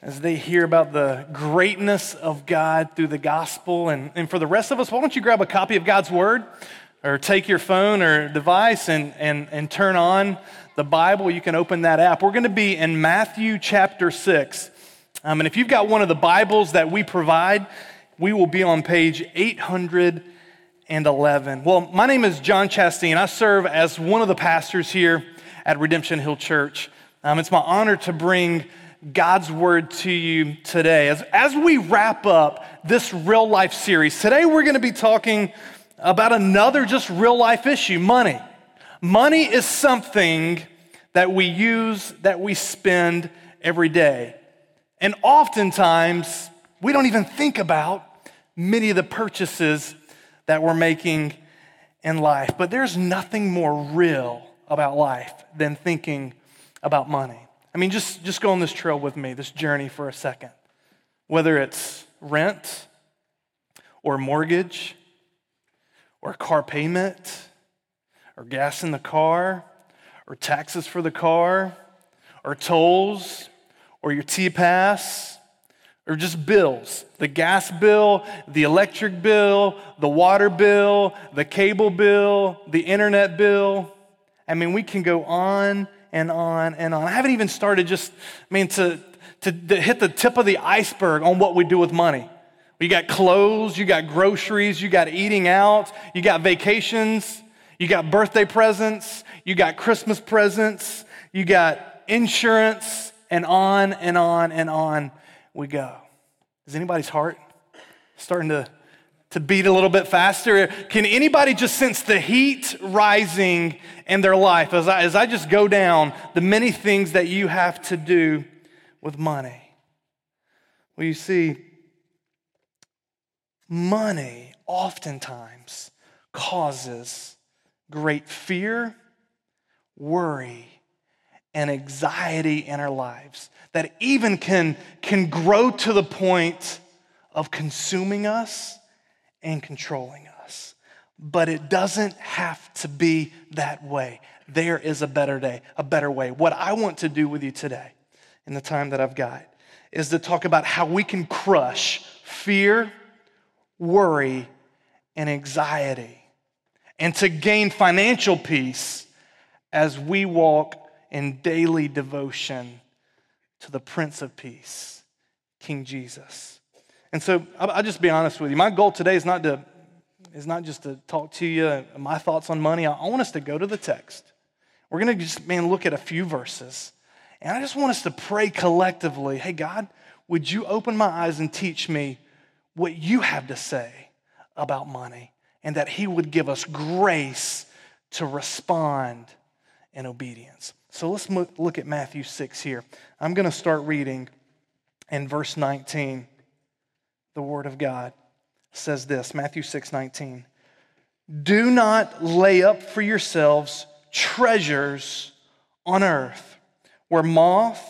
as they hear about the greatness of God through the gospel. And, and for the rest of us, why don't you grab a copy of God's Word or take your phone or device and, and, and turn on the Bible? You can open that app. We're going to be in Matthew chapter 6. Um, and if you've got one of the Bibles that we provide, we will be on page 811. Well, my name is John Chastain. I serve as one of the pastors here at Redemption Hill Church. Um, it's my honor to bring God's word to you today. As, as we wrap up this real life series, today we're going to be talking about another just real life issue money. Money is something that we use, that we spend every day. And oftentimes, we don't even think about many of the purchases that we're making in life. But there's nothing more real about life than thinking about money. I mean, just, just go on this trail with me, this journey for a second. Whether it's rent or mortgage or car payment or gas in the car or taxes for the car or tolls or your T pass or just bills the gas bill, the electric bill, the water bill, the cable bill, the internet bill. I mean, we can go on and on and on. I haven't even started just, I mean, to, to, to hit the tip of the iceberg on what we do with money. You got clothes, you got groceries, you got eating out, you got vacations, you got birthday presents, you got Christmas presents, you got insurance, and on and on and on we go. Is anybody's heart starting to to beat a little bit faster? Can anybody just sense the heat rising in their life as I, as I just go down the many things that you have to do with money? Well, you see, money oftentimes causes great fear, worry, and anxiety in our lives that even can, can grow to the point of consuming us and controlling us. But it doesn't have to be that way. There is a better day, a better way. What I want to do with you today, in the time that I've got, is to talk about how we can crush fear, worry, and anxiety, and to gain financial peace as we walk in daily devotion to the Prince of Peace, King Jesus. And so I'll just be honest with you. My goal today is not to is not just to talk to you uh, my thoughts on money. I want us to go to the text. We're going to just man look at a few verses. And I just want us to pray collectively, "Hey God, would you open my eyes and teach me what you have to say about money and that he would give us grace to respond in obedience." So let's look at Matthew 6 here. I'm going to start reading in verse 19 the Word of God says this Matthew 6 19. Do not lay up for yourselves treasures on earth where moth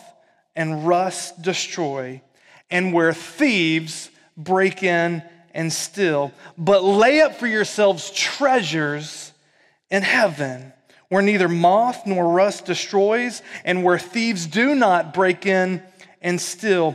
and rust destroy and where thieves break in and steal, but lay up for yourselves treasures in heaven where neither moth nor rust destroys and where thieves do not break in and steal.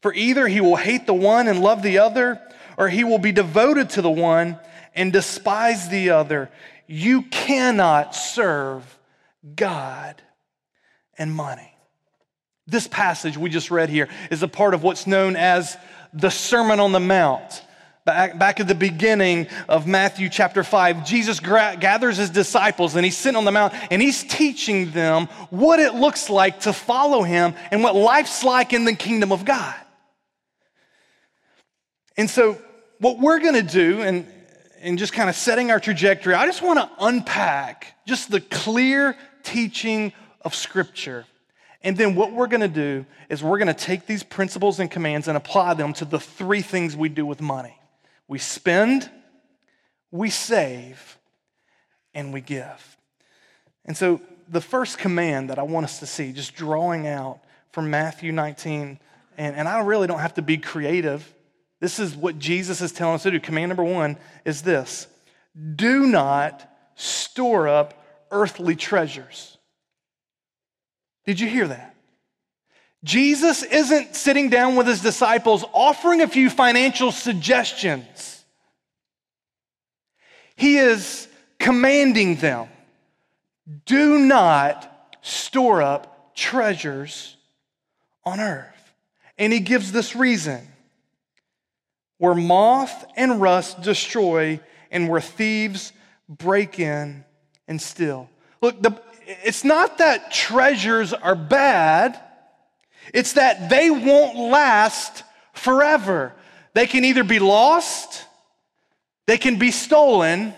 For either he will hate the one and love the other, or he will be devoted to the one and despise the other. You cannot serve God and money. This passage we just read here is a part of what's known as the Sermon on the Mount. Back, back at the beginning of Matthew chapter 5, Jesus gra- gathers his disciples and he's sitting on the mount and he's teaching them what it looks like to follow him and what life's like in the kingdom of God. And so, what we're going to do, and, and just kind of setting our trajectory, I just want to unpack just the clear teaching of Scripture And then what we're going to do is we're going to take these principles and commands and apply them to the three things we do with money we spend, we save, and we give. And so, the first command that I want us to see, just drawing out from Matthew 19, and, and I really don't have to be creative. This is what Jesus is telling us to do. Command number one is this do not store up earthly treasures. Did you hear that? Jesus isn't sitting down with his disciples offering a few financial suggestions. He is commanding them do not store up treasures on earth. And he gives this reason where moth and rust destroy, and where thieves break in and steal. Look, the, it's not that treasures are bad, it's that they won't last forever. They can either be lost, they can be stolen,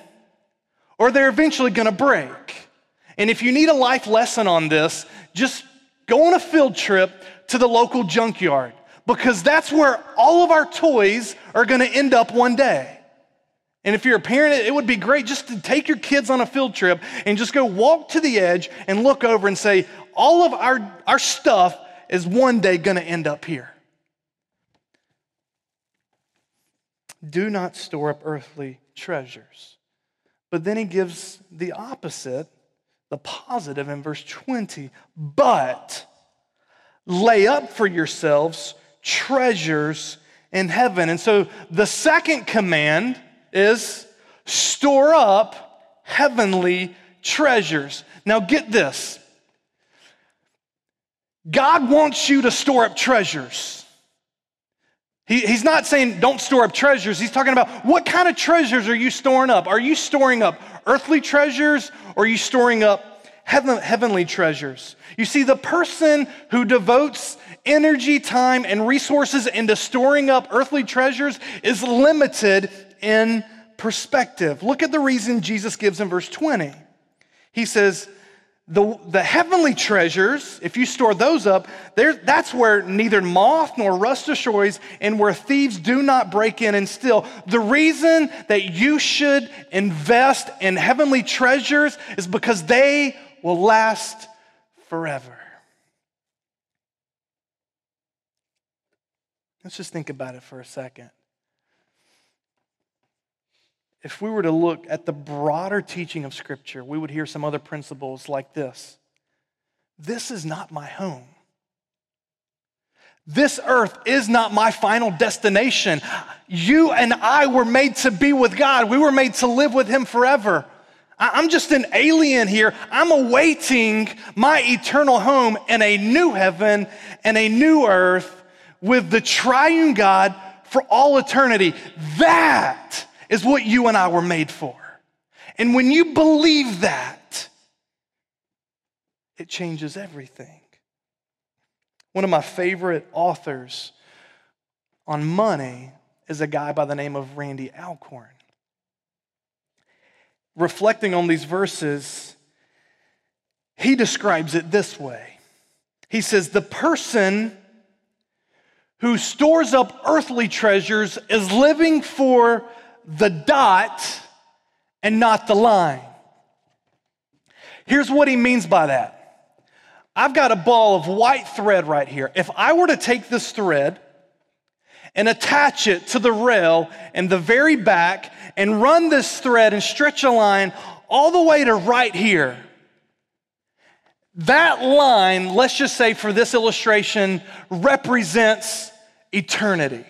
or they're eventually to break. And if you need a life lesson on this, just go on a field trip to the local junkyard because that's where all of our toys are going to end up one day. And if you're a parent, it would be great just to take your kids on a field trip and just go walk to the edge and look over and say, all of our, our stuff is one day going to end up here. Do not store up earthly treasures. But then he gives the opposite, the positive in verse 20. But lay up for yourselves treasures in heaven. And so the second command is store up heavenly treasures. Now get this God wants you to store up treasures. He, he's not saying don't store up treasures. He's talking about what kind of treasures are you storing up? Are you storing up earthly treasures or are you storing up heaven, heavenly treasures? You see, the person who devotes energy, time, and resources into storing up earthly treasures is limited in perspective. Look at the reason Jesus gives in verse 20. He says, the, the heavenly treasures, if you store those up, there, that's where neither moth nor rust destroys and where thieves do not break in and steal. The reason that you should invest in heavenly treasures is because they will last forever. Let's just think about it for a second. If we were to look at the broader teaching of Scripture, we would hear some other principles like this This is not my home. This earth is not my final destination. You and I were made to be with God, we were made to live with Him forever. I'm just an alien here. I'm awaiting my eternal home in a new heaven and a new earth with the triune God for all eternity. That is what you and I were made for. And when you believe that, it changes everything. One of my favorite authors on money is a guy by the name of Randy Alcorn. Reflecting on these verses, he describes it this way. He says, The person who stores up earthly treasures is living for the dot and not the line. Here's what he means by that I've got a ball of white thread right here. If I were to take this thread and attach it to the rail in the very back and run this thread and stretch a line all the way to right here, that line, let's just say for this illustration, represents eternity.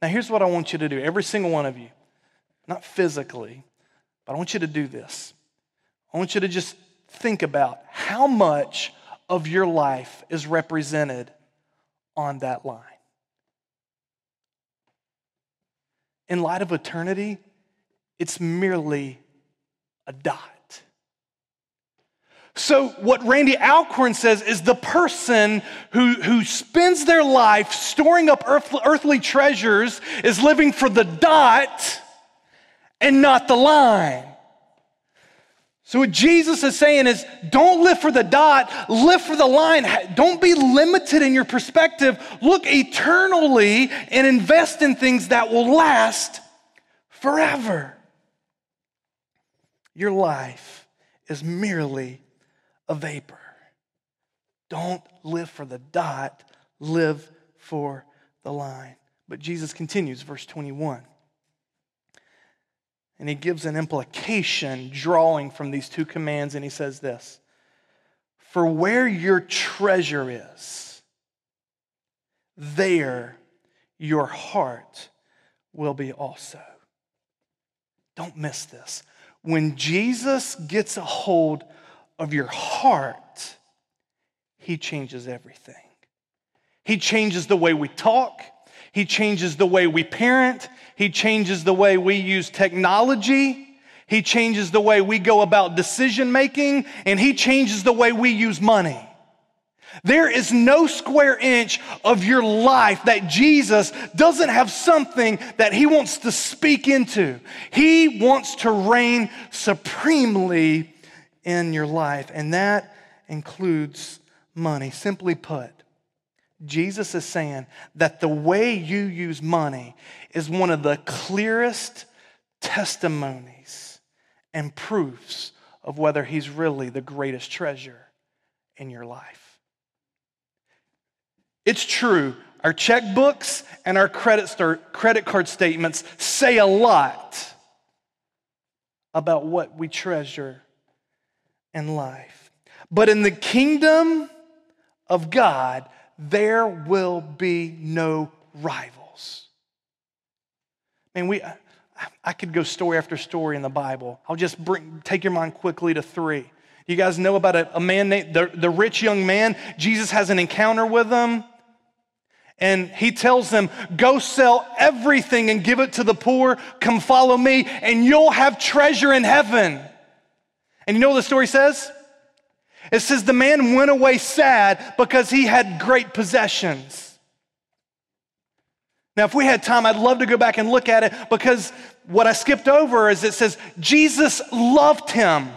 Now, here's what I want you to do, every single one of you, not physically, but I want you to do this. I want you to just think about how much of your life is represented on that line. In light of eternity, it's merely a dot. So, what Randy Alcorn says is the person who, who spends their life storing up earth, earthly treasures is living for the dot and not the line. So, what Jesus is saying is don't live for the dot, live for the line. Don't be limited in your perspective. Look eternally and invest in things that will last forever. Your life is merely a vapor. Don't live for the dot, live for the line. But Jesus continues, verse 21. And he gives an implication drawing from these two commands, and he says this For where your treasure is, there your heart will be also. Don't miss this. When Jesus gets a hold of your heart, he changes everything. He changes the way we talk. He changes the way we parent. He changes the way we use technology. He changes the way we go about decision making. And He changes the way we use money. There is no square inch of your life that Jesus doesn't have something that He wants to speak into. He wants to reign supremely in your life, and that includes money. Simply put, Jesus is saying that the way you use money is one of the clearest testimonies and proofs of whether He's really the greatest treasure in your life. It's true, our checkbooks and our credit, start, credit card statements say a lot about what we treasure in life. But in the kingdom of God, there will be no rivals. I mean, we, I could go story after story in the Bible. I'll just bring, take your mind quickly to three. You guys know about a, a man named the, the rich young man? Jesus has an encounter with him. And he tells them, Go sell everything and give it to the poor. Come follow me, and you'll have treasure in heaven. And you know what the story says? It says the man went away sad because he had great possessions. Now, if we had time, I'd love to go back and look at it because what I skipped over is it says Jesus loved him.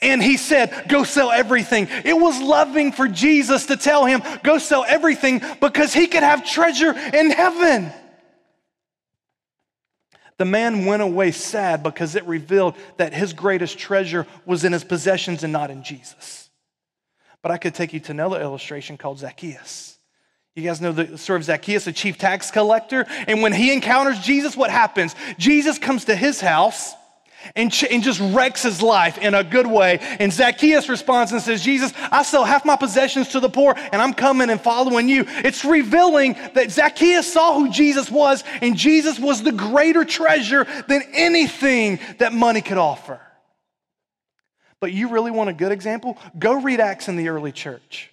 And he said, Go sell everything. It was loving for Jesus to tell him, Go sell everything because he could have treasure in heaven. The man went away sad because it revealed that his greatest treasure was in his possessions and not in Jesus. But I could take you to another illustration called Zacchaeus. You guys know the story of Zacchaeus, a chief tax collector. And when he encounters Jesus, what happens? Jesus comes to his house and, ch- and just wrecks his life in a good way. And Zacchaeus responds and says, Jesus, I sell half my possessions to the poor and I'm coming and following you. It's revealing that Zacchaeus saw who Jesus was and Jesus was the greater treasure than anything that money could offer. But you really want a good example? Go read Acts in the early church.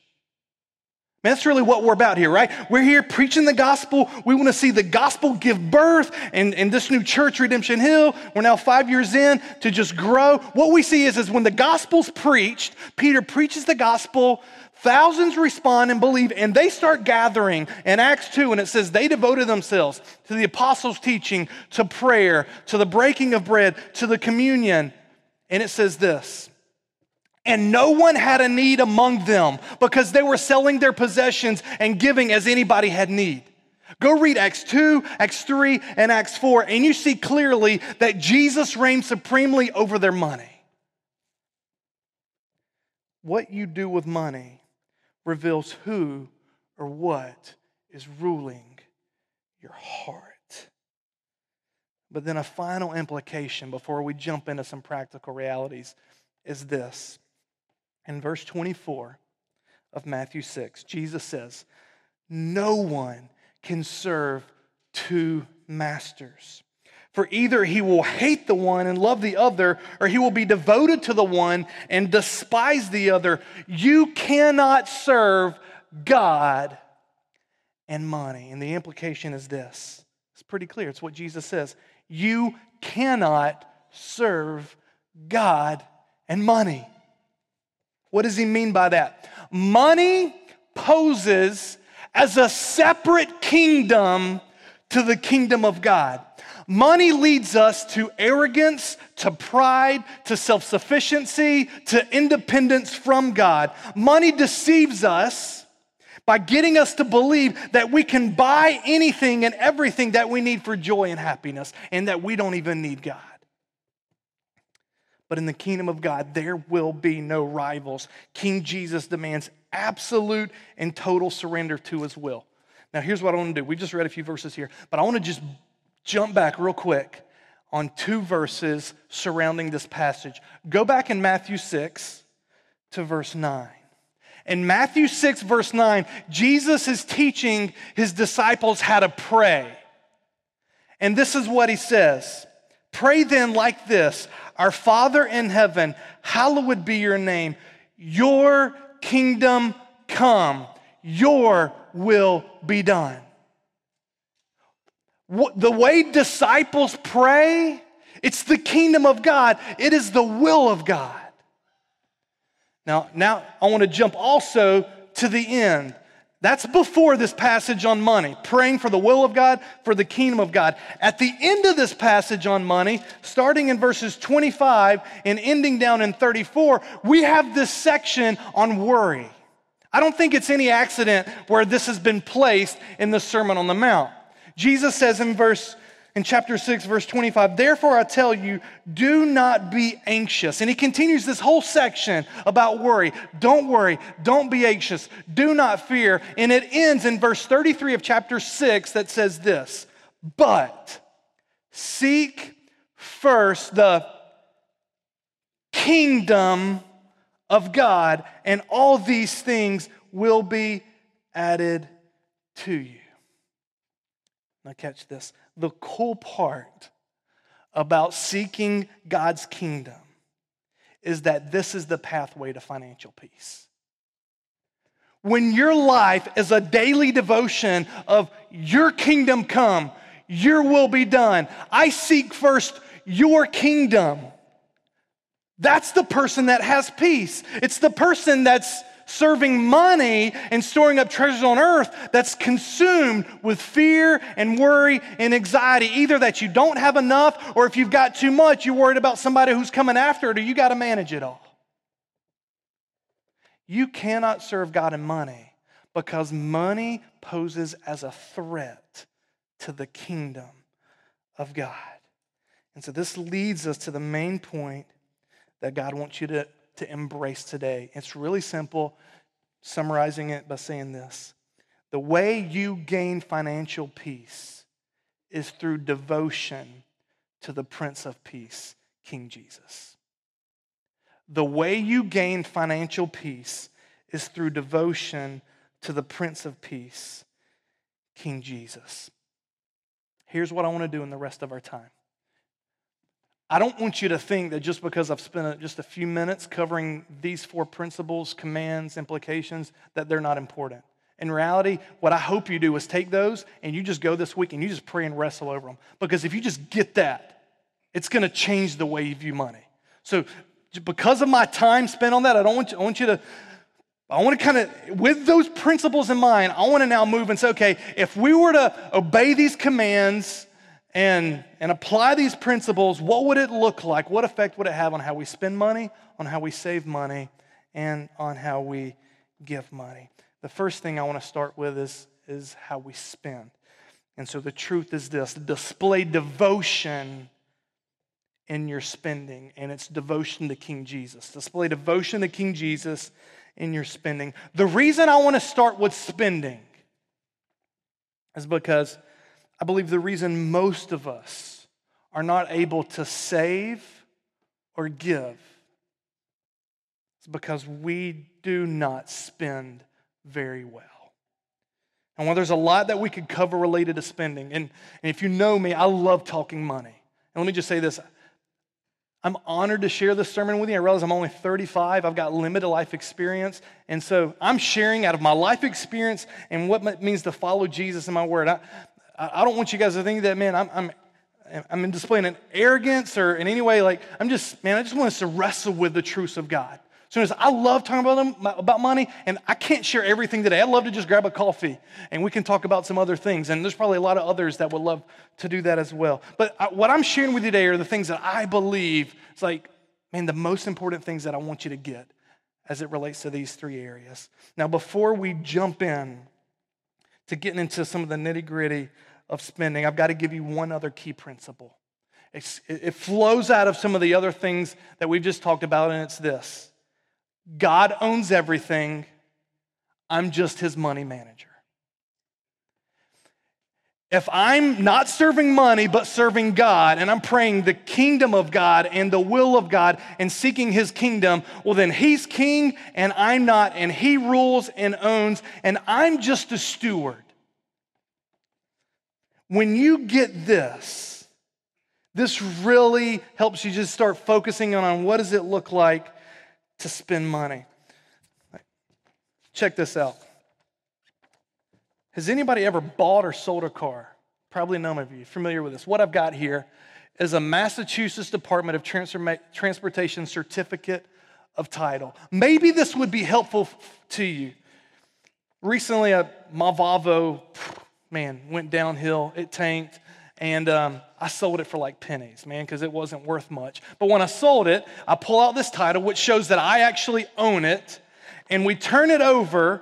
Man, that's really what we're about here, right? We're here preaching the gospel. We want to see the gospel give birth and, and this new church, Redemption Hill. We're now five years in to just grow. What we see is, is when the gospel's preached, Peter preaches the gospel, thousands respond and believe, and they start gathering in Acts 2, and it says they devoted themselves to the apostles' teaching, to prayer, to the breaking of bread, to the communion. And it says this and no one had a need among them because they were selling their possessions and giving as anybody had need. Go read Acts 2, Acts 3, and Acts 4, and you see clearly that Jesus reigned supremely over their money. What you do with money reveals who or what is ruling your heart. But then a final implication before we jump into some practical realities is this in verse 24 of Matthew 6, Jesus says, No one can serve two masters. For either he will hate the one and love the other, or he will be devoted to the one and despise the other. You cannot serve God and money. And the implication is this it's pretty clear. It's what Jesus says. You cannot serve God and money. What does he mean by that? Money poses as a separate kingdom to the kingdom of God. Money leads us to arrogance, to pride, to self sufficiency, to independence from God. Money deceives us by getting us to believe that we can buy anything and everything that we need for joy and happiness and that we don't even need God. But in the kingdom of God, there will be no rivals. King Jesus demands absolute and total surrender to his will. Now, here's what I want to do. We just read a few verses here, but I want to just jump back real quick on two verses surrounding this passage. Go back in Matthew 6 to verse 9. In Matthew 6, verse 9, Jesus is teaching his disciples how to pray. And this is what he says Pray then like this Our Father in heaven, hallowed be your name. Your kingdom come, your will be done. The way disciples pray, it's the kingdom of God, it is the will of God. Now, now I want to jump also to the end. That's before this passage on money, praying for the will of God, for the kingdom of God. At the end of this passage on money, starting in verses 25 and ending down in 34, we have this section on worry. I don't think it's any accident where this has been placed in the Sermon on the Mount. Jesus says in verse in chapter 6 verse 25 therefore i tell you do not be anxious. And he continues this whole section about worry. Don't worry. Don't be anxious. Do not fear. And it ends in verse 33 of chapter 6 that says this but seek first the kingdom of god and all these things will be added to you. Now, catch this. The cool part about seeking God's kingdom is that this is the pathway to financial peace. When your life is a daily devotion of your kingdom come, your will be done, I seek first your kingdom. That's the person that has peace. It's the person that's serving money and storing up treasures on earth that's consumed with fear and worry and anxiety. Either that you don't have enough, or if you've got too much, you're worried about somebody who's coming after it, or you got to manage it all. You cannot serve God in money because money poses as a threat to the kingdom of God. And so this leads us to the main point that God wants you to to embrace today. It's really simple, summarizing it by saying this The way you gain financial peace is through devotion to the Prince of Peace, King Jesus. The way you gain financial peace is through devotion to the Prince of Peace, King Jesus. Here's what I want to do in the rest of our time. I don't want you to think that just because I've spent just a few minutes covering these four principles, commands, implications, that they're not important. In reality, what I hope you do is take those and you just go this week and you just pray and wrestle over them. Because if you just get that, it's going to change the way you view money. So, because of my time spent on that, I don't want you, I want you to. I want to kind of, with those principles in mind, I want to now move and say, okay, if we were to obey these commands and, and apply these principles, what would it look like? What effect would it have on how we spend money, on how we save money, and on how we give money? The first thing I want to start with is, is how we spend. And so the truth is this display devotion in your spending, and it's devotion to King Jesus. Display devotion to King Jesus in your spending. The reason I want to start with spending is because I believe the reason most of us are not able to save or give is because we do not spend very well. And while there's a lot that we could cover related to spending, and, and if you know me, I love talking money. And let me just say this I'm honored to share this sermon with you. I realize I'm only 35. I've got limited life experience. And so I'm sharing out of my life experience and what it means to follow Jesus in my word. I, I don't want you guys to think that, man, I'm, I'm, I'm displaying an arrogance or in any way, like, I'm just, man, I just want us to wrestle with the truths of God. So as I love talking about, them, about money, and I can't share everything today. I'd love to just grab a coffee and we can talk about some other things. And there's probably a lot of others that would love to do that as well. But I, what I'm sharing with you today are the things that I believe it's like, man, the most important things that I want you to get as it relates to these three areas. Now, before we jump in to getting into some of the nitty gritty of spending, I've got to give you one other key principle. It's, it flows out of some of the other things that we've just talked about, and it's this God owns everything. I'm just his money manager. If I'm not serving money, but serving God, and I'm praying the kingdom of God and the will of God and seeking his kingdom, well, then he's king and I'm not, and he rules and owns, and I'm just a steward. When you get this, this really helps you just start focusing on what does it look like to spend money. Check this out. Has anybody ever bought or sold a car? Probably none of you familiar with this. What I've got here is a Massachusetts Department of Transportation certificate of title. Maybe this would be helpful to you. Recently, a, my Volvo, man, went downhill. It tanked. And um, I sold it for like pennies, man, because it wasn't worth much. But when I sold it, I pull out this title, which shows that I actually own it. And we turn it over.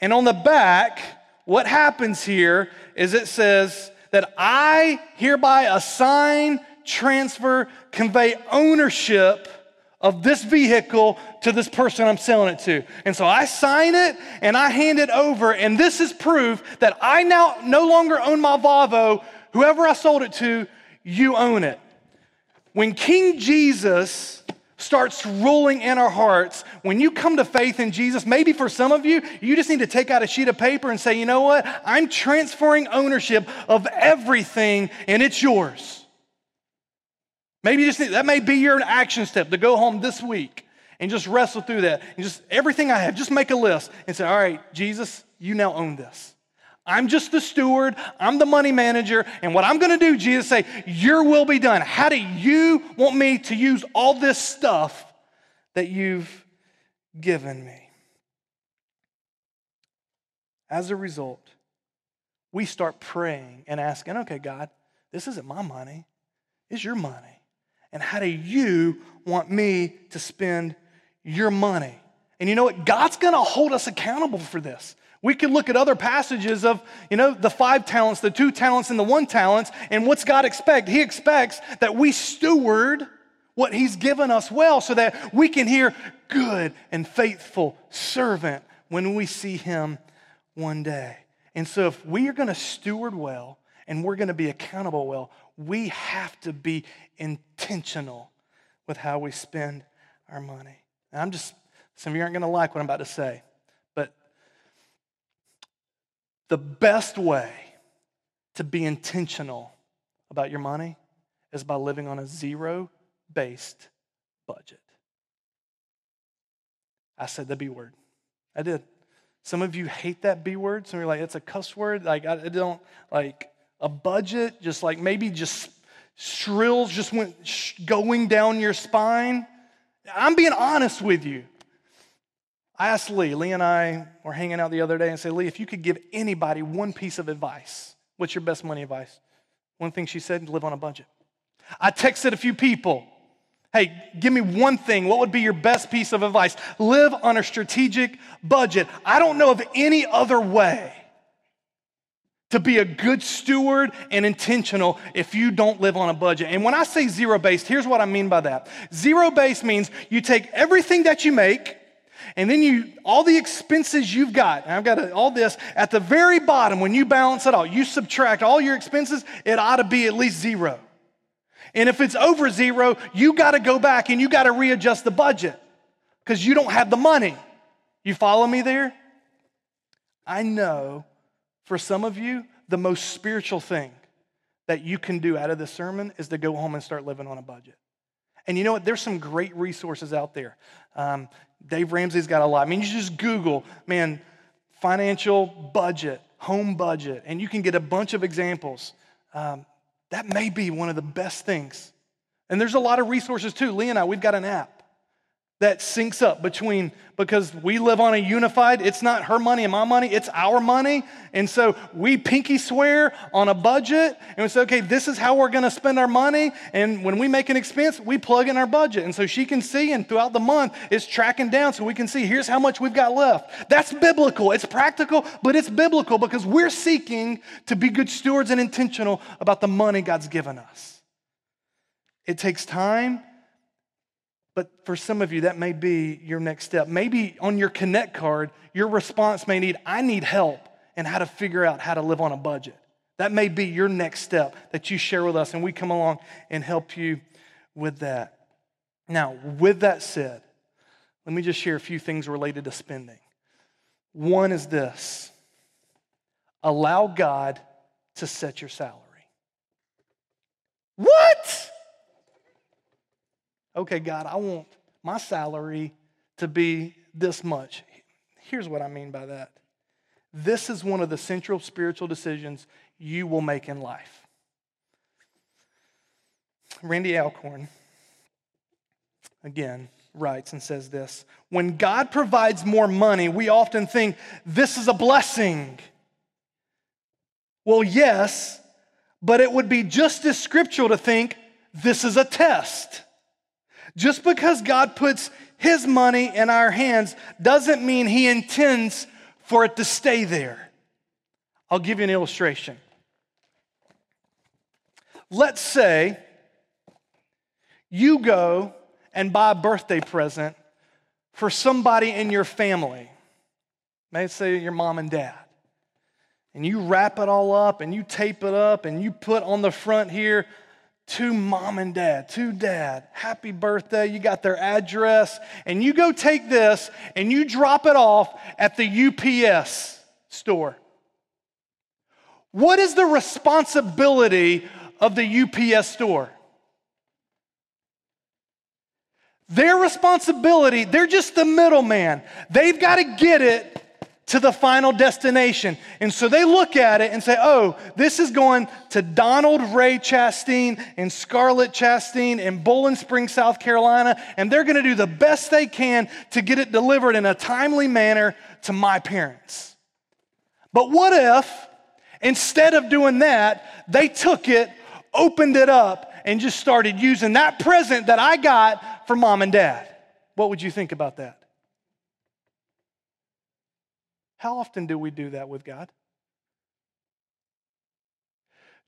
And on the back, what happens here is it says that I hereby assign, transfer, convey ownership of this vehicle to this person I'm selling it to. And so I sign it and I hand it over, and this is proof that I now no longer own my Volvo whoever I sold it to, you own it. When King Jesus starts ruling in our hearts, when you come to faith in Jesus, maybe for some of you, you just need to take out a sheet of paper and say, you know what? I'm transferring ownership of everything and it's yours. Maybe you just need, that may be your action step to go home this week and just wrestle through that and just everything I have, just make a list and say, all right, Jesus, you now own this. I'm just the steward, I'm the money manager, and what I'm going to do, Jesus, say, Your will be done. How do you want me to use all this stuff that you've given me? As a result, we start praying and asking, Okay, God, this isn't my money, it's your money. And how do you want me to spend your money? And you know what? God's going to hold us accountable for this. We can look at other passages of, you know, the five talents, the two talents, and the one talents, and what's God expect? He expects that we steward what He's given us well so that we can hear good and faithful servant when we see Him one day. And so, if we are going to steward well and we're going to be accountable well, we have to be intentional with how we spend our money. And I'm just, some of you aren't going to like what I'm about to say. But the best way to be intentional about your money is by living on a zero based budget. I said the B word. I did. Some of you hate that B word. Some of you are like, it's a cuss word. Like, I don't like a budget, just like maybe just shrills just went going down your spine. I'm being honest with you. I asked Lee, Lee and I were hanging out the other day and said, Lee, if you could give anybody one piece of advice, what's your best money advice? One thing she said, live on a budget. I texted a few people, hey, give me one thing. What would be your best piece of advice? Live on a strategic budget. I don't know of any other way to be a good steward and intentional if you don't live on a budget. And when I say zero based, here's what I mean by that. Zero based means you take everything that you make, and then you, all the expenses you've got, I've got all this, at the very bottom, when you balance it all, you subtract all your expenses, it ought to be at least zero. And if it's over zero, you got to go back and you got to readjust the budget because you don't have the money. You follow me there? I know for some of you, the most spiritual thing that you can do out of this sermon is to go home and start living on a budget. And you know what? There's some great resources out there. Um, Dave Ramsey's got a lot. I mean, you just Google, man, financial budget, home budget, and you can get a bunch of examples. Um, that may be one of the best things. And there's a lot of resources too. Lee and I, we've got an app. That syncs up between because we live on a unified it's not her money and my money it's our money. And so we pinky swear on a budget and we say okay this is how we're going to spend our money. And when we make an expense we plug in our budget. And so she can see and throughout the month it's tracking down so we can see here's how much we've got left. That's biblical. It's practical but it's biblical because we're seeking to be good stewards and intentional about the money god's given us. It takes time but for some of you, that may be your next step. Maybe on your Connect card, your response may need, I need help and how to figure out how to live on a budget. That may be your next step that you share with us, and we come along and help you with that. Now, with that said, let me just share a few things related to spending. One is this allow God to set your salary. What? Okay, God, I want my salary to be this much. Here's what I mean by that this is one of the central spiritual decisions you will make in life. Randy Alcorn, again, writes and says this When God provides more money, we often think this is a blessing. Well, yes, but it would be just as scriptural to think this is a test. Just because God puts his money in our hands doesn't mean he intends for it to stay there. I'll give you an illustration. Let's say you go and buy a birthday present for somebody in your family. May say your mom and dad. And you wrap it all up and you tape it up and you put on the front here to mom and dad, to dad, happy birthday. You got their address, and you go take this and you drop it off at the UPS store. What is the responsibility of the UPS store? Their responsibility, they're just the middleman. They've got to get it to the final destination. And so they look at it and say, oh, this is going to Donald Ray Chastain and Scarlett Chastain in Boiling Springs, South Carolina, and they're going to do the best they can to get it delivered in a timely manner to my parents. But what if, instead of doing that, they took it, opened it up, and just started using that present that I got for mom and dad? What would you think about that? How often do we do that with God?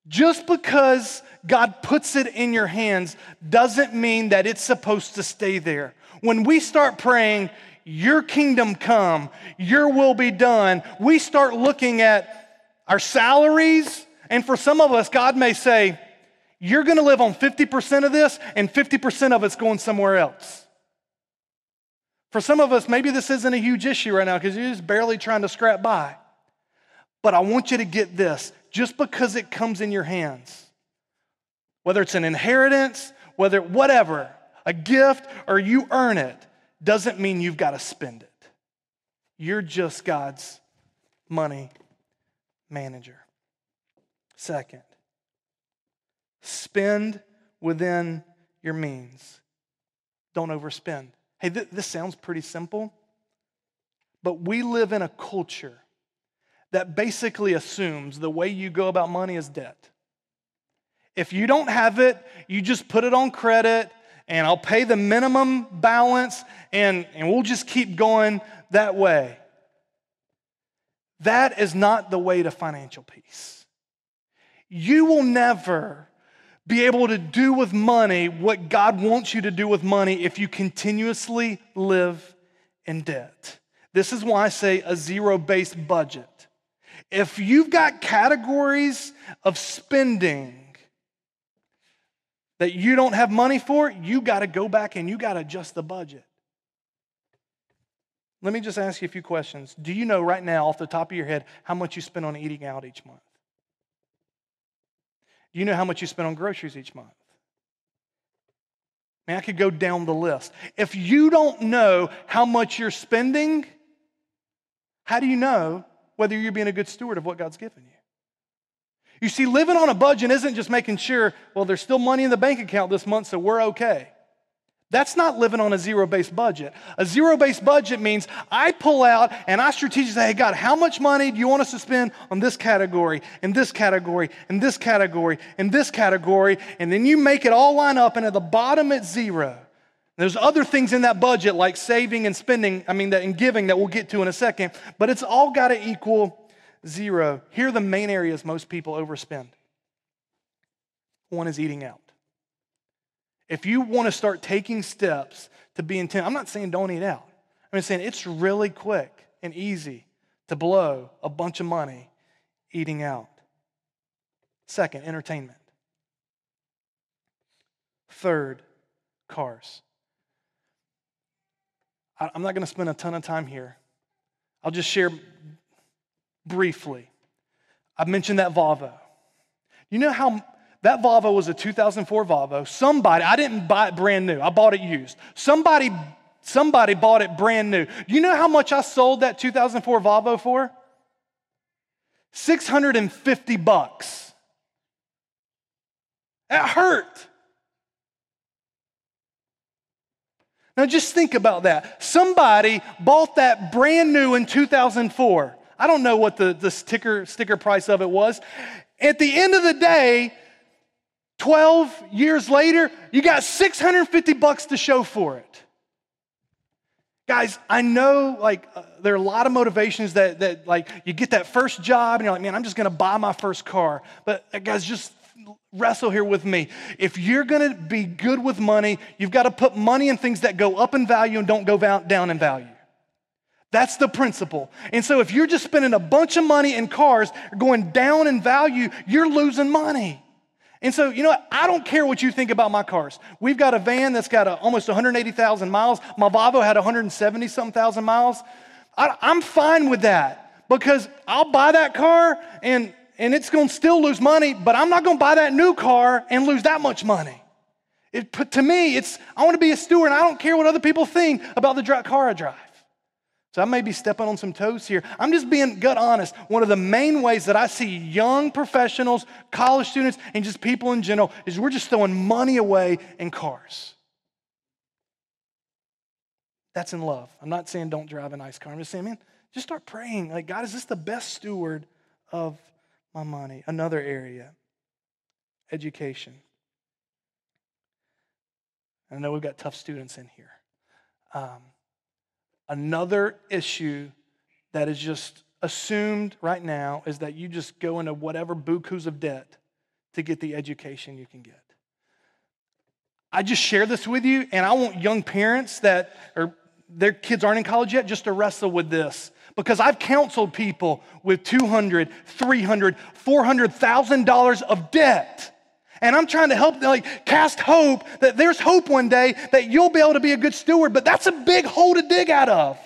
Just because God puts it in your hands doesn't mean that it's supposed to stay there. When we start praying, Your kingdom come, Your will be done, we start looking at our salaries. And for some of us, God may say, You're going to live on 50% of this, and 50% of it's going somewhere else. For some of us, maybe this isn't a huge issue right now because you're just barely trying to scrap by. But I want you to get this just because it comes in your hands, whether it's an inheritance, whether whatever, a gift, or you earn it, doesn't mean you've got to spend it. You're just God's money manager. Second, spend within your means. Don't overspend. Hey, th- this sounds pretty simple, but we live in a culture that basically assumes the way you go about money is debt. If you don't have it, you just put it on credit and I'll pay the minimum balance and, and we'll just keep going that way. That is not the way to financial peace. You will never be able to do with money what God wants you to do with money if you continuously live in debt. This is why I say a zero based budget. If you've got categories of spending that you don't have money for, you got to go back and you got to adjust the budget. Let me just ask you a few questions. Do you know right now, off the top of your head, how much you spend on eating out each month? Do you know how much you spend on groceries each month? Man, I could go down the list. If you don't know how much you're spending, how do you know whether you're being a good steward of what God's given you? You see, living on a budget isn't just making sure, well, there's still money in the bank account this month, so we're okay. That's not living on a zero based budget. A zero based budget means I pull out and I strategically say, hey, God, how much money do you want us to spend on this category, and this category, and this category, and this category? And then you make it all line up, and at the bottom it's zero. There's other things in that budget like saving and spending, I mean, that and giving that we'll get to in a second, but it's all got to equal zero. Here are the main areas most people overspend. One is eating out. If you want to start taking steps to be intent, I'm not saying don't eat out. I'm saying it's really quick and easy to blow a bunch of money eating out. Second, entertainment. Third, cars. I'm not going to spend a ton of time here. I'll just share briefly. I mentioned that Volvo. You know how that Volvo was a 2004 Volvo. Somebody, I didn't buy it brand new, I bought it used. Somebody, somebody bought it brand new. You know how much I sold that 2004 Volvo for? 650 bucks. That hurt. Now just think about that. Somebody bought that brand new in 2004. I don't know what the, the sticker, sticker price of it was. At the end of the day, 12 years later, you got 650 bucks to show for it. Guys, I know like uh, there are a lot of motivations that, that like you get that first job and you're like, man, I'm just gonna buy my first car. But uh, guys, just wrestle here with me. If you're gonna be good with money, you've got to put money in things that go up in value and don't go down in value. That's the principle. And so if you're just spending a bunch of money in cars going down in value, you're losing money. And so, you know? I don't care what you think about my cars. We've got a van that's got a, almost 180,000 miles. My Volvo had 170 something thousand miles. I, I'm fine with that because I'll buy that car and, and it's going to still lose money, but I'm not going to buy that new car and lose that much money. It, to me, it's I want to be a steward and I don't care what other people think about the car I drive. So I may be stepping on some toes here. I'm just being gut honest. One of the main ways that I see young professionals, college students, and just people in general is we're just throwing money away in cars. That's in love. I'm not saying don't drive a nice car. I'm just saying, man, just start praying. Like, God, is this the best steward of my money? Another area education. I know we've got tough students in here. Um, Another issue that is just assumed right now is that you just go into whatever bukus of debt to get the education you can get. I just share this with you, and I want young parents that are their kids aren't in college yet just to wrestle with this because I've counseled people with 200, 300, 400,000 dollars of debt and I'm trying to help, like, cast hope that there's hope one day that you'll be able to be a good steward, but that's a big hole to dig out of.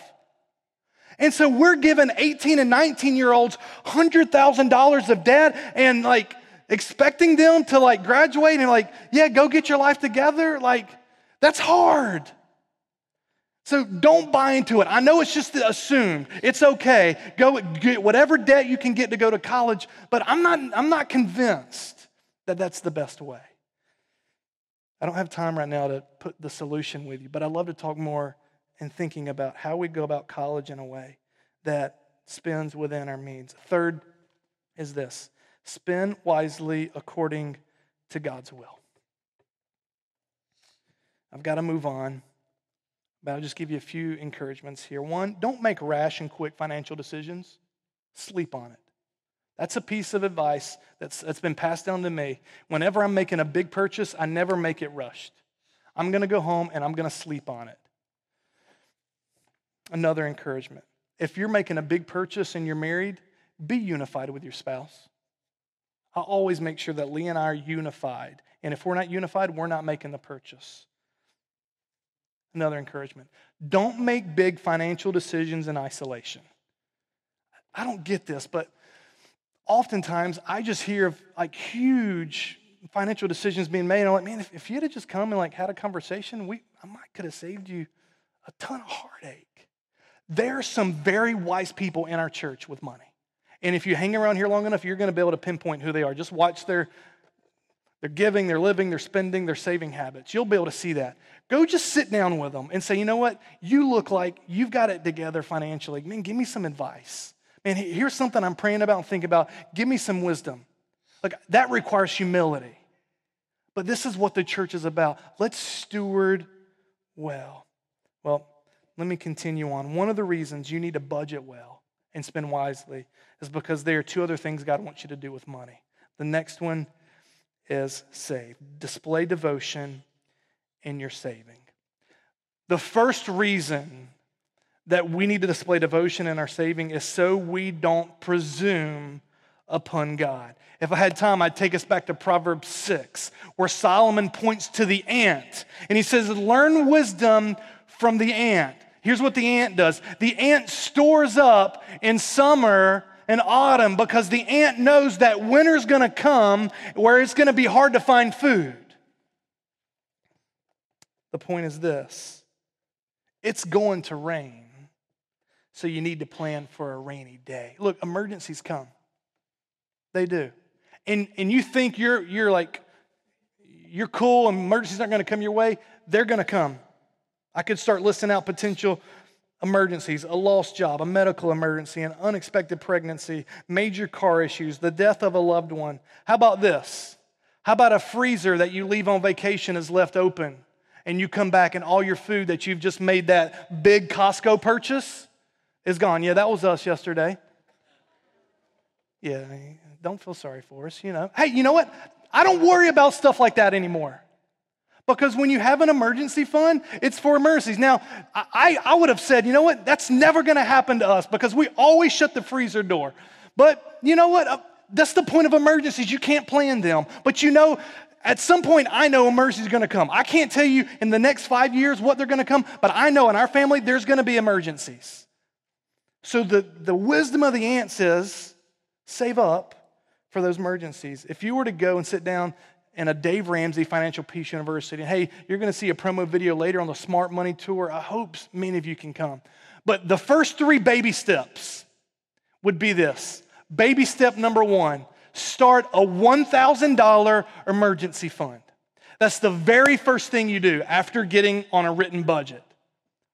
And so we're giving 18 and 19 year olds $100,000 of debt and like expecting them to like graduate and like, yeah, go get your life together. Like, that's hard. So don't buy into it. I know it's just assumed. It's okay. Go get whatever debt you can get to go to college, but I'm not, I'm not convinced that that's the best way. I don't have time right now to put the solution with you, but I'd love to talk more in thinking about how we go about college in a way that spends within our means. Third is this spend wisely according to God's will. I've got to move on, but I'll just give you a few encouragements here. One, don't make rash and quick financial decisions, sleep on it. That's a piece of advice that's, that's been passed down to me. Whenever I'm making a big purchase, I never make it rushed. I'm going to go home and I'm going to sleep on it. Another encouragement if you're making a big purchase and you're married, be unified with your spouse. I always make sure that Lee and I are unified. And if we're not unified, we're not making the purchase. Another encouragement don't make big financial decisions in isolation. I don't get this, but oftentimes I just hear of like huge financial decisions being made. And I'm like, man, if, if you'd have just come and like had a conversation, we I might could have saved you a ton of heartache. There are some very wise people in our church with money. And if you hang around here long enough, you're going to be able to pinpoint who they are. Just watch their They're giving, they're living, they're spending, they're saving habits. You'll be able to see that. Go just sit down with them and say, you know what? You look like you've got it together financially. Man, give me some advice. Man, here's something I'm praying about and thinking about. Give me some wisdom. Like that requires humility. But this is what the church is about. Let's steward well. Well, let me continue on. One of the reasons you need to budget well and spend wisely is because there are two other things God wants you to do with money. The next one is save. Display devotion in your saving. The first reason that we need to display devotion in our saving is so we don't presume upon God. If I had time, I'd take us back to Proverbs 6, where Solomon points to the ant and he says, Learn wisdom from the ant. Here's what the ant does the ant stores up in summer and autumn because the ant knows that winter's gonna come where it's gonna be hard to find food. The point is this it's going to rain, so you need to plan for a rainy day. Look, emergencies come. They do. And, and you think you're, you're like, you're cool emergencies aren't going to come your way. They're going to come. I could start listing out potential emergencies a lost job, a medical emergency, an unexpected pregnancy, major car issues, the death of a loved one. How about this? How about a freezer that you leave on vacation is left open and you come back and all your food that you've just made that big Costco purchase is gone? Yeah, that was us yesterday. Yeah, don't feel sorry for us, you know. Hey, you know what? I don't worry about stuff like that anymore. Because when you have an emergency fund, it's for emergencies. Now, I, I would have said, you know what? That's never going to happen to us because we always shut the freezer door. But you know what? Uh, that's the point of emergencies. You can't plan them. But you know, at some point, I know emergencies are going to come. I can't tell you in the next five years what they're going to come, but I know in our family there's going to be emergencies. So the, the wisdom of the ant says, save up for those emergencies. If you were to go and sit down in a Dave Ramsey Financial Peace University, and hey, you're going to see a promo video later on the Smart Money Tour. I hope many of you can come. But the first three baby steps would be this baby step number one start a $1,000 emergency fund. That's the very first thing you do after getting on a written budget.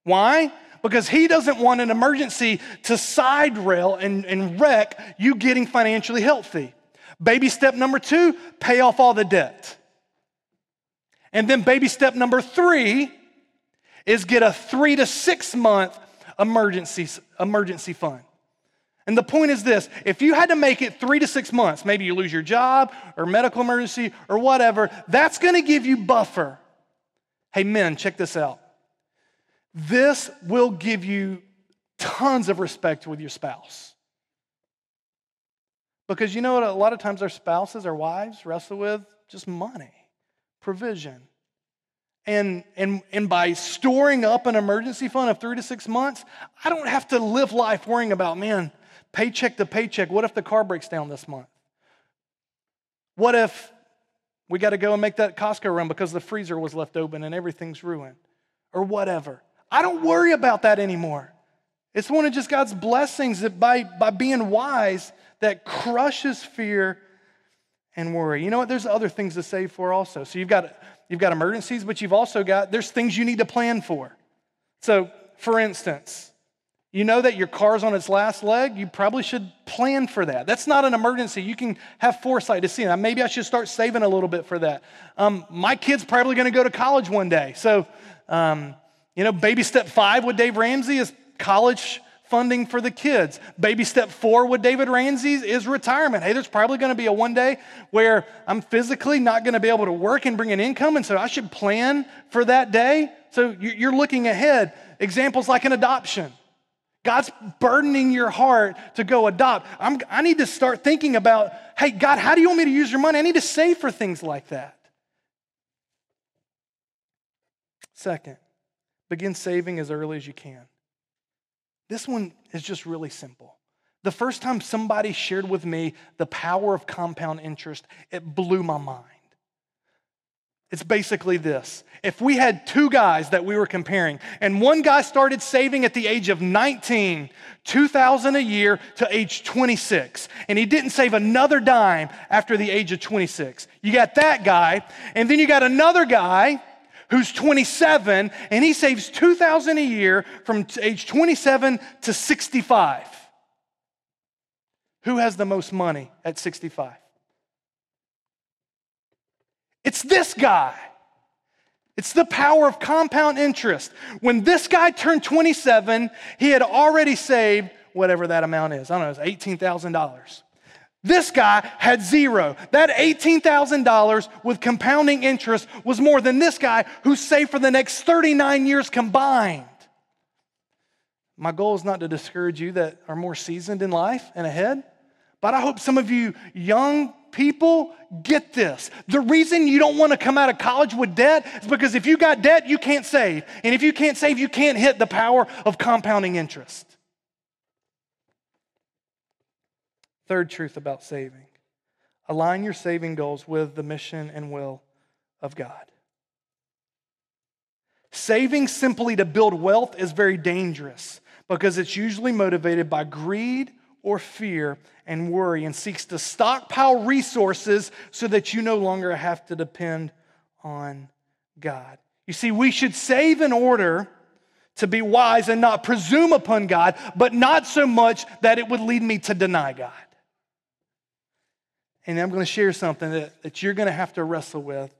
Why? Because he doesn't want an emergency to side rail and, and wreck you getting financially healthy. Baby step number two, pay off all the debt. And then baby step number three is get a three to six month emergency, emergency fund. And the point is this if you had to make it three to six months, maybe you lose your job or medical emergency or whatever, that's gonna give you buffer. Hey, men, check this out. This will give you tons of respect with your spouse. Because you know what? A lot of times our spouses, our wives wrestle with just money, provision. And, and, and by storing up an emergency fund of three to six months, I don't have to live life worrying about, man, paycheck to paycheck. What if the car breaks down this month? What if we got to go and make that Costco run because the freezer was left open and everything's ruined? Or whatever. I don't worry about that anymore. It's one of just God's blessings that by, by being wise, that crushes fear and worry. You know what? There's other things to save for also. So you've got you've got emergencies, but you've also got there's things you need to plan for. So, for instance, you know that your car's on its last leg, you probably should plan for that. That's not an emergency. You can have foresight to see that. Maybe I should start saving a little bit for that. Um, my kid's probably going to go to college one day. So, um, you know, baby step five with Dave Ramsey is college funding for the kids. Baby step four with David Ramsey is retirement. Hey, there's probably going to be a one day where I'm physically not going to be able to work and bring an income, and so I should plan for that day. So you're looking ahead. Examples like an adoption. God's burdening your heart to go adopt. I'm, I need to start thinking about, hey, God, how do you want me to use your money? I need to save for things like that. Second, begin saving as early as you can. This one is just really simple. The first time somebody shared with me the power of compound interest, it blew my mind. It's basically this. If we had two guys that we were comparing, and one guy started saving at the age of 19, 2000 a year to age 26, and he didn't save another dime after the age of 26. You got that guy, and then you got another guy who's 27 and he saves 2000 a year from age 27 to 65. Who has the most money at 65? It's this guy. It's the power of compound interest. When this guy turned 27, he had already saved whatever that amount is. I don't know, it's $18,000. This guy had zero. That $18,000 with compounding interest was more than this guy who saved for the next 39 years combined. My goal is not to discourage you that are more seasoned in life and ahead, but I hope some of you young people get this. The reason you don't want to come out of college with debt is because if you got debt, you can't save. And if you can't save, you can't hit the power of compounding interest. Third truth about saving align your saving goals with the mission and will of God. Saving simply to build wealth is very dangerous because it's usually motivated by greed or fear and worry and seeks to stockpile resources so that you no longer have to depend on God. You see, we should save in order to be wise and not presume upon God, but not so much that it would lead me to deny God. And I'm going to share something that, that you're going to have to wrestle with.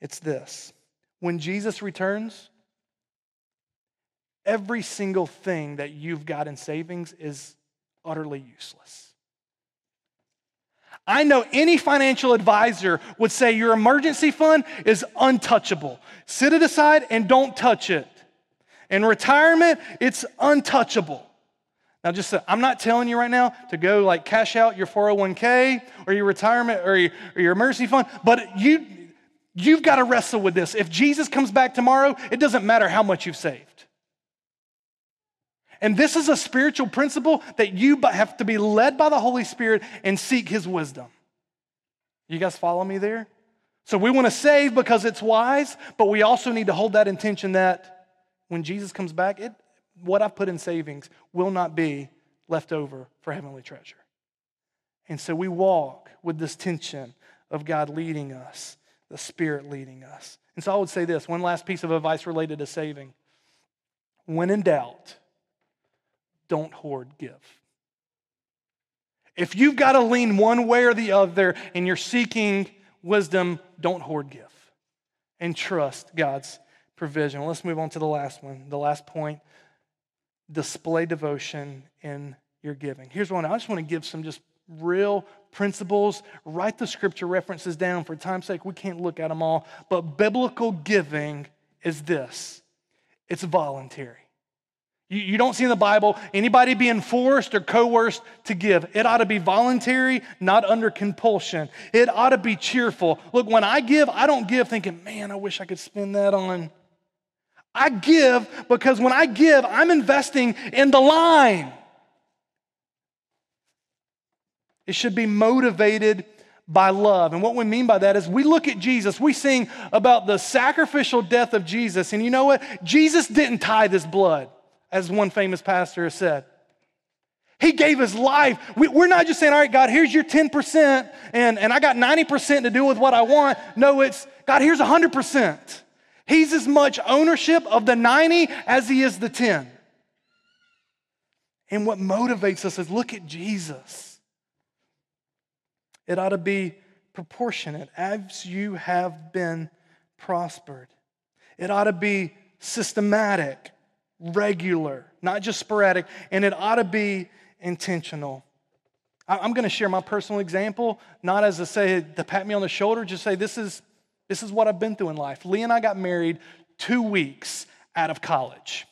It's this when Jesus returns, every single thing that you've got in savings is utterly useless. I know any financial advisor would say your emergency fund is untouchable. Sit it aside and don't touch it. In retirement, it's untouchable. Now, just uh, I'm not telling you right now to go like cash out your 401k or your retirement or your, or your emergency fund, but you, you've got to wrestle with this. If Jesus comes back tomorrow, it doesn't matter how much you've saved. And this is a spiritual principle that you have to be led by the Holy Spirit and seek His wisdom. You guys follow me there? So we want to save because it's wise, but we also need to hold that intention that when Jesus comes back, it, what I've put in savings will not be left over for heavenly treasure. And so we walk with this tension of God leading us, the Spirit leading us. And so I would say this one last piece of advice related to saving. When in doubt, don't hoard, give. If you've got to lean one way or the other and you're seeking wisdom, don't hoard, give. And trust God's provision. Let's move on to the last one, the last point display devotion in your giving. Here's one I just want to give some just real principles. Write the scripture references down. For time's sake, we can't look at them all. But biblical giving is this it's voluntary. You, don't see in the Bible anybody being forced or coerced to give. It ought to be voluntary, not under compulsion. It ought to be cheerful. Look, when I give, I don't give thinking, man, I wish I could spend that on. I give because when I give, I'm investing in the line. It should be motivated by love. And what we mean by that is we look at Jesus, we sing about the sacrificial death of Jesus. And you know what? Jesus didn't tithe his blood as one famous pastor has said. He gave his life. We, are not just saying, all right, God, here's your 10%, and, and I got 90% to do with what I want. No, it's, God, here's 100%. He's as much ownership of the 90 as he is the 10. And what motivates us is look at Jesus. It ought to be proportionate as you have been prospered. It ought to be systematic regular, not just sporadic, and it ought to be intentional. I'm going to share my personal example, not as to say to pat me on the shoulder, just say this is this is what I've been through in life. Lee and I got married two weeks out of college.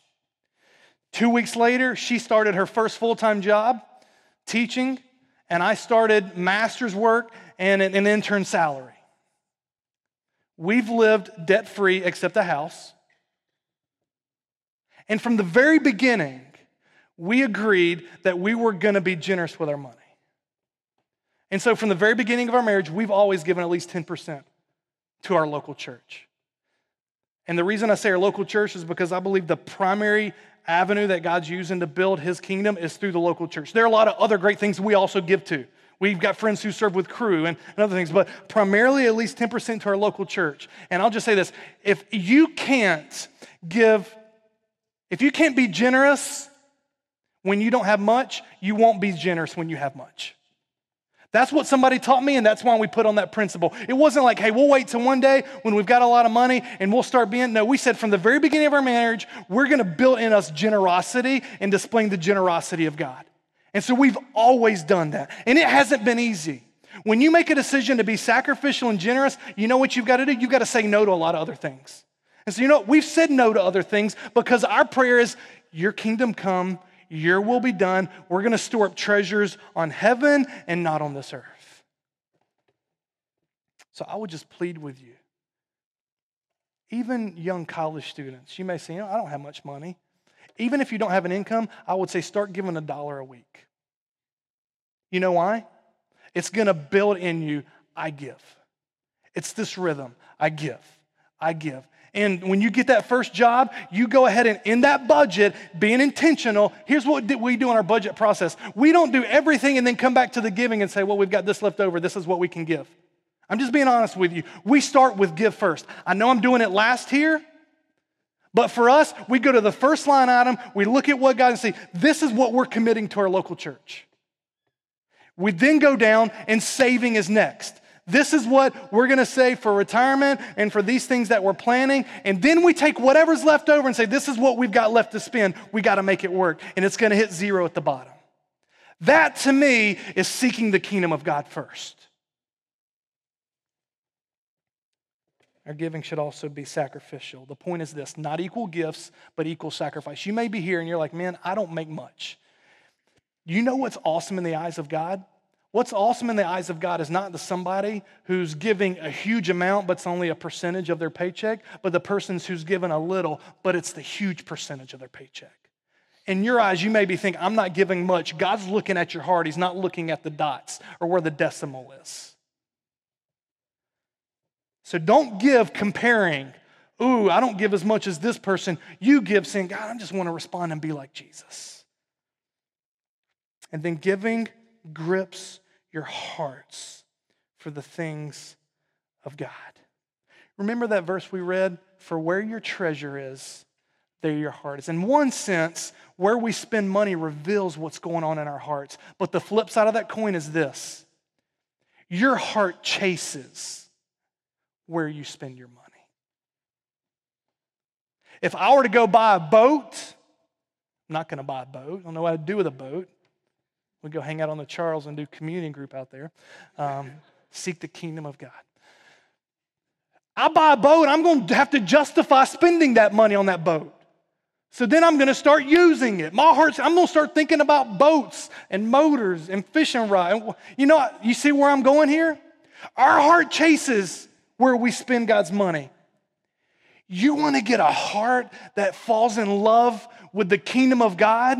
Two weeks later, she started her first full time job teaching, and I started master's work and an intern salary. We've lived debt free except a house. And from the very beginning, we agreed that we were going to be generous with our money. And so, from the very beginning of our marriage, we've always given at least 10% to our local church. And the reason I say our local church is because I believe the primary avenue that God's using to build his kingdom is through the local church. There are a lot of other great things we also give to. We've got friends who serve with Cru and, and other things, but primarily at least 10% to our local church. And I'll just say this if you can't give, if you can't be generous when you don't have much, you won't be generous when you have much. That's what somebody taught me, and that's why we put on that principle. It wasn't like, hey, we'll wait till one day when we've got a lot of money and we'll start being. No, we said from the very beginning of our marriage, we're going to build in us generosity and displaying the generosity of God. And so we've always done that. And it hasn't been easy. When you make a decision to be sacrificial and generous, you know what you've got to do? You've got to say no to a lot of other things. And so, you know, we've said no to other things because our prayer is, Your kingdom come, your will be done. We're going to store up treasures on heaven and not on this earth. So I would just plead with you. Even young college students, you may say, I don't have much money. Even if you don't have an income, I would say start giving a dollar a week. You know why? It's going to build in you, I give. It's this rhythm I give, I give. And when you get that first job, you go ahead and in that budget, being intentional, here's what we do in our budget process. We don't do everything and then come back to the giving and say, well, we've got this left over. This is what we can give. I'm just being honest with you. We start with give first. I know I'm doing it last here, but for us, we go to the first line item, we look at what God and say, this is what we're committing to our local church. We then go down and saving is next. This is what we're going to save for retirement and for these things that we're planning. And then we take whatever's left over and say, this is what we've got left to spend. We got to make it work. And it's going to hit zero at the bottom. That to me is seeking the kingdom of God first. Our giving should also be sacrificial. The point is this not equal gifts, but equal sacrifice. You may be here and you're like, man, I don't make much. You know what's awesome in the eyes of God? What's awesome in the eyes of God is not the somebody who's giving a huge amount, but it's only a percentage of their paycheck, but the person's who's given a little, but it's the huge percentage of their paycheck. In your eyes, you may be thinking, I'm not giving much. God's looking at your heart, He's not looking at the dots or where the decimal is. So don't give comparing, ooh, I don't give as much as this person. You give saying, God, I just want to respond and be like Jesus. And then giving grips your hearts for the things of God. Remember that verse we read? For where your treasure is, there your heart is. In one sense, where we spend money reveals what's going on in our hearts. But the flip side of that coin is this your heart chases where you spend your money. If I were to go buy a boat, I'm not going to buy a boat. I don't know what I'd do with a boat. We go hang out on the Charles and do communion group out there. Um, seek the kingdom of God. I buy a boat, I'm going to have to justify spending that money on that boat. So then I'm going to start using it. My heart's, I'm going to start thinking about boats and motors and fishing rod. You know, you see where I'm going here? Our heart chases where we spend God's money. You want to get a heart that falls in love with the kingdom of God?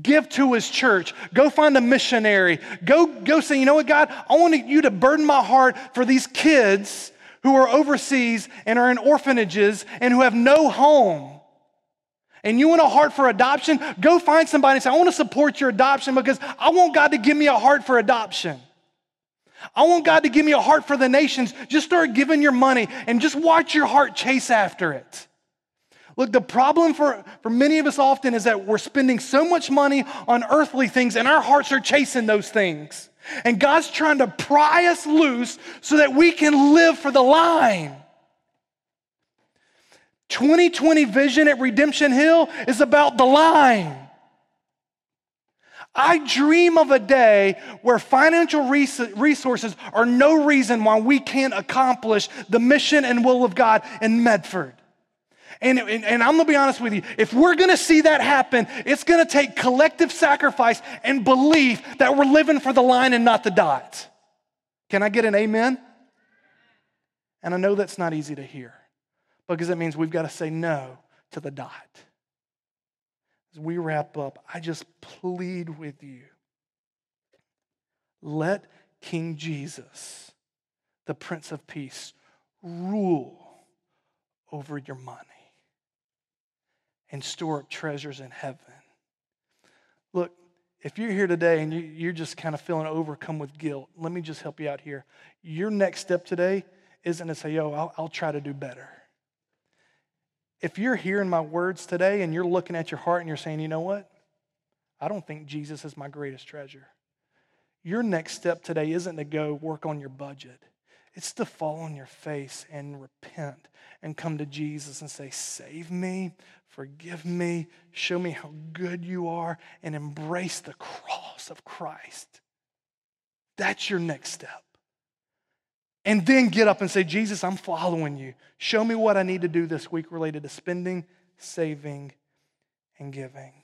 Give to his church. Go find a missionary. Go, go say, you know what, God, I want you to burden my heart for these kids who are overseas and are in orphanages and who have no home. And you want a heart for adoption? Go find somebody and say, I want to support your adoption because I want God to give me a heart for adoption. I want God to give me a heart for the nations. Just start giving your money and just watch your heart chase after it. Look, the problem for, for many of us often is that we're spending so much money on earthly things and our hearts are chasing those things. And God's trying to pry us loose so that we can live for the line. 2020 vision at Redemption Hill is about the line. I dream of a day where financial resources are no reason why we can't accomplish the mission and will of God in Medford. And, and, and I'm gonna be honest with you, if we're gonna see that happen, it's gonna take collective sacrifice and belief that we're living for the line and not the dot. Can I get an amen? And I know that's not easy to hear because it means we've got to say no to the dot. As we wrap up, I just plead with you let King Jesus, the Prince of Peace, rule over your money and store up treasures in heaven. Look, if you're here today and you, are just kind of feeling overcome with guilt, let me just help you out here. Your next step today isn't to say, yo, I'll, I'll try to do better. If you're hearing my words today and you're looking at your heart and you're saying, you know what? I don't think Jesus is my greatest treasure. Your next step today isn't to go work on your budget. It's to fall on your face and repent and come to Jesus and say, Save me, forgive me, show me how good you are, and embrace the cross of Christ. That's your next step. And then get up and say, Jesus, I'm following you. Show me what I need to do this week related to spending, saving, and giving.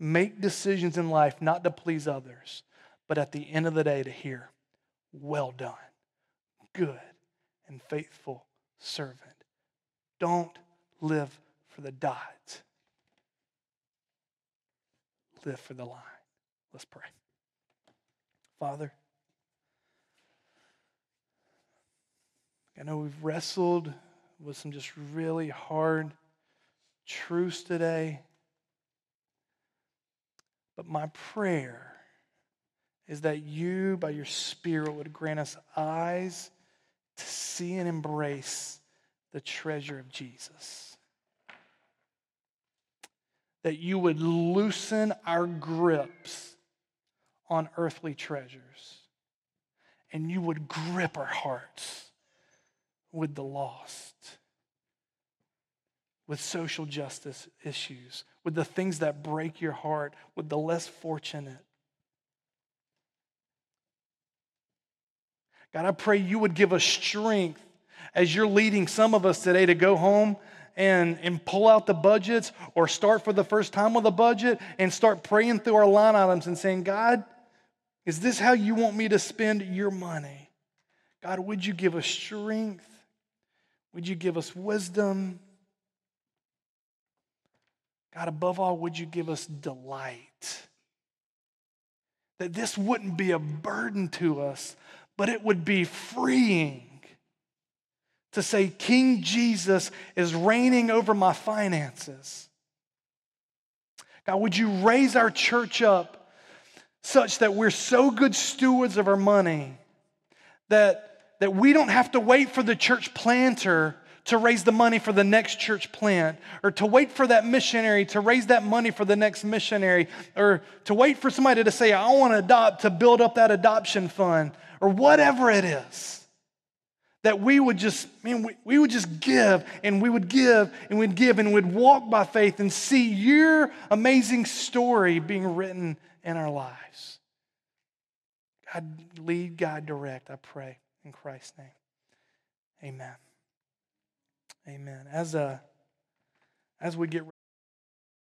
Make decisions in life not to please others, but at the end of the day to hear, well done, good and faithful servant. Don't live for the dot, live for the line. Let's pray. Father, I know we've wrestled with some just really hard truths today. But my prayer is that you, by your Spirit, would grant us eyes to see and embrace the treasure of Jesus. That you would loosen our grips on earthly treasures, and you would grip our hearts with the lost, with social justice issues, with the things that break your heart, with the less fortunate. God, I pray you would give us strength as you're leading some of us today to go home and, and pull out the budgets or start for the first time with a budget and start praying through our line items and saying, God, is this how you want me to spend your money? God, would you give us strength? Would you give us wisdom? God, above all, would you give us delight? That this wouldn't be a burden to us, but it would be freeing to say, King Jesus is reigning over my finances. God, would you raise our church up such that we're so good stewards of our money that, that we don't have to wait for the church planter to raise the money for the next church plant, or to wait for that missionary to raise that money for the next missionary, or to wait for somebody to say, I want to adopt, to build up that adoption fund, or whatever it is. That we would just, man, we, we would just give and we would give and we'd give and we'd walk by faith and see your amazing story being written in our lives. God, lead, God, direct, I pray in Christ's name. Amen. Amen. As, a, as we get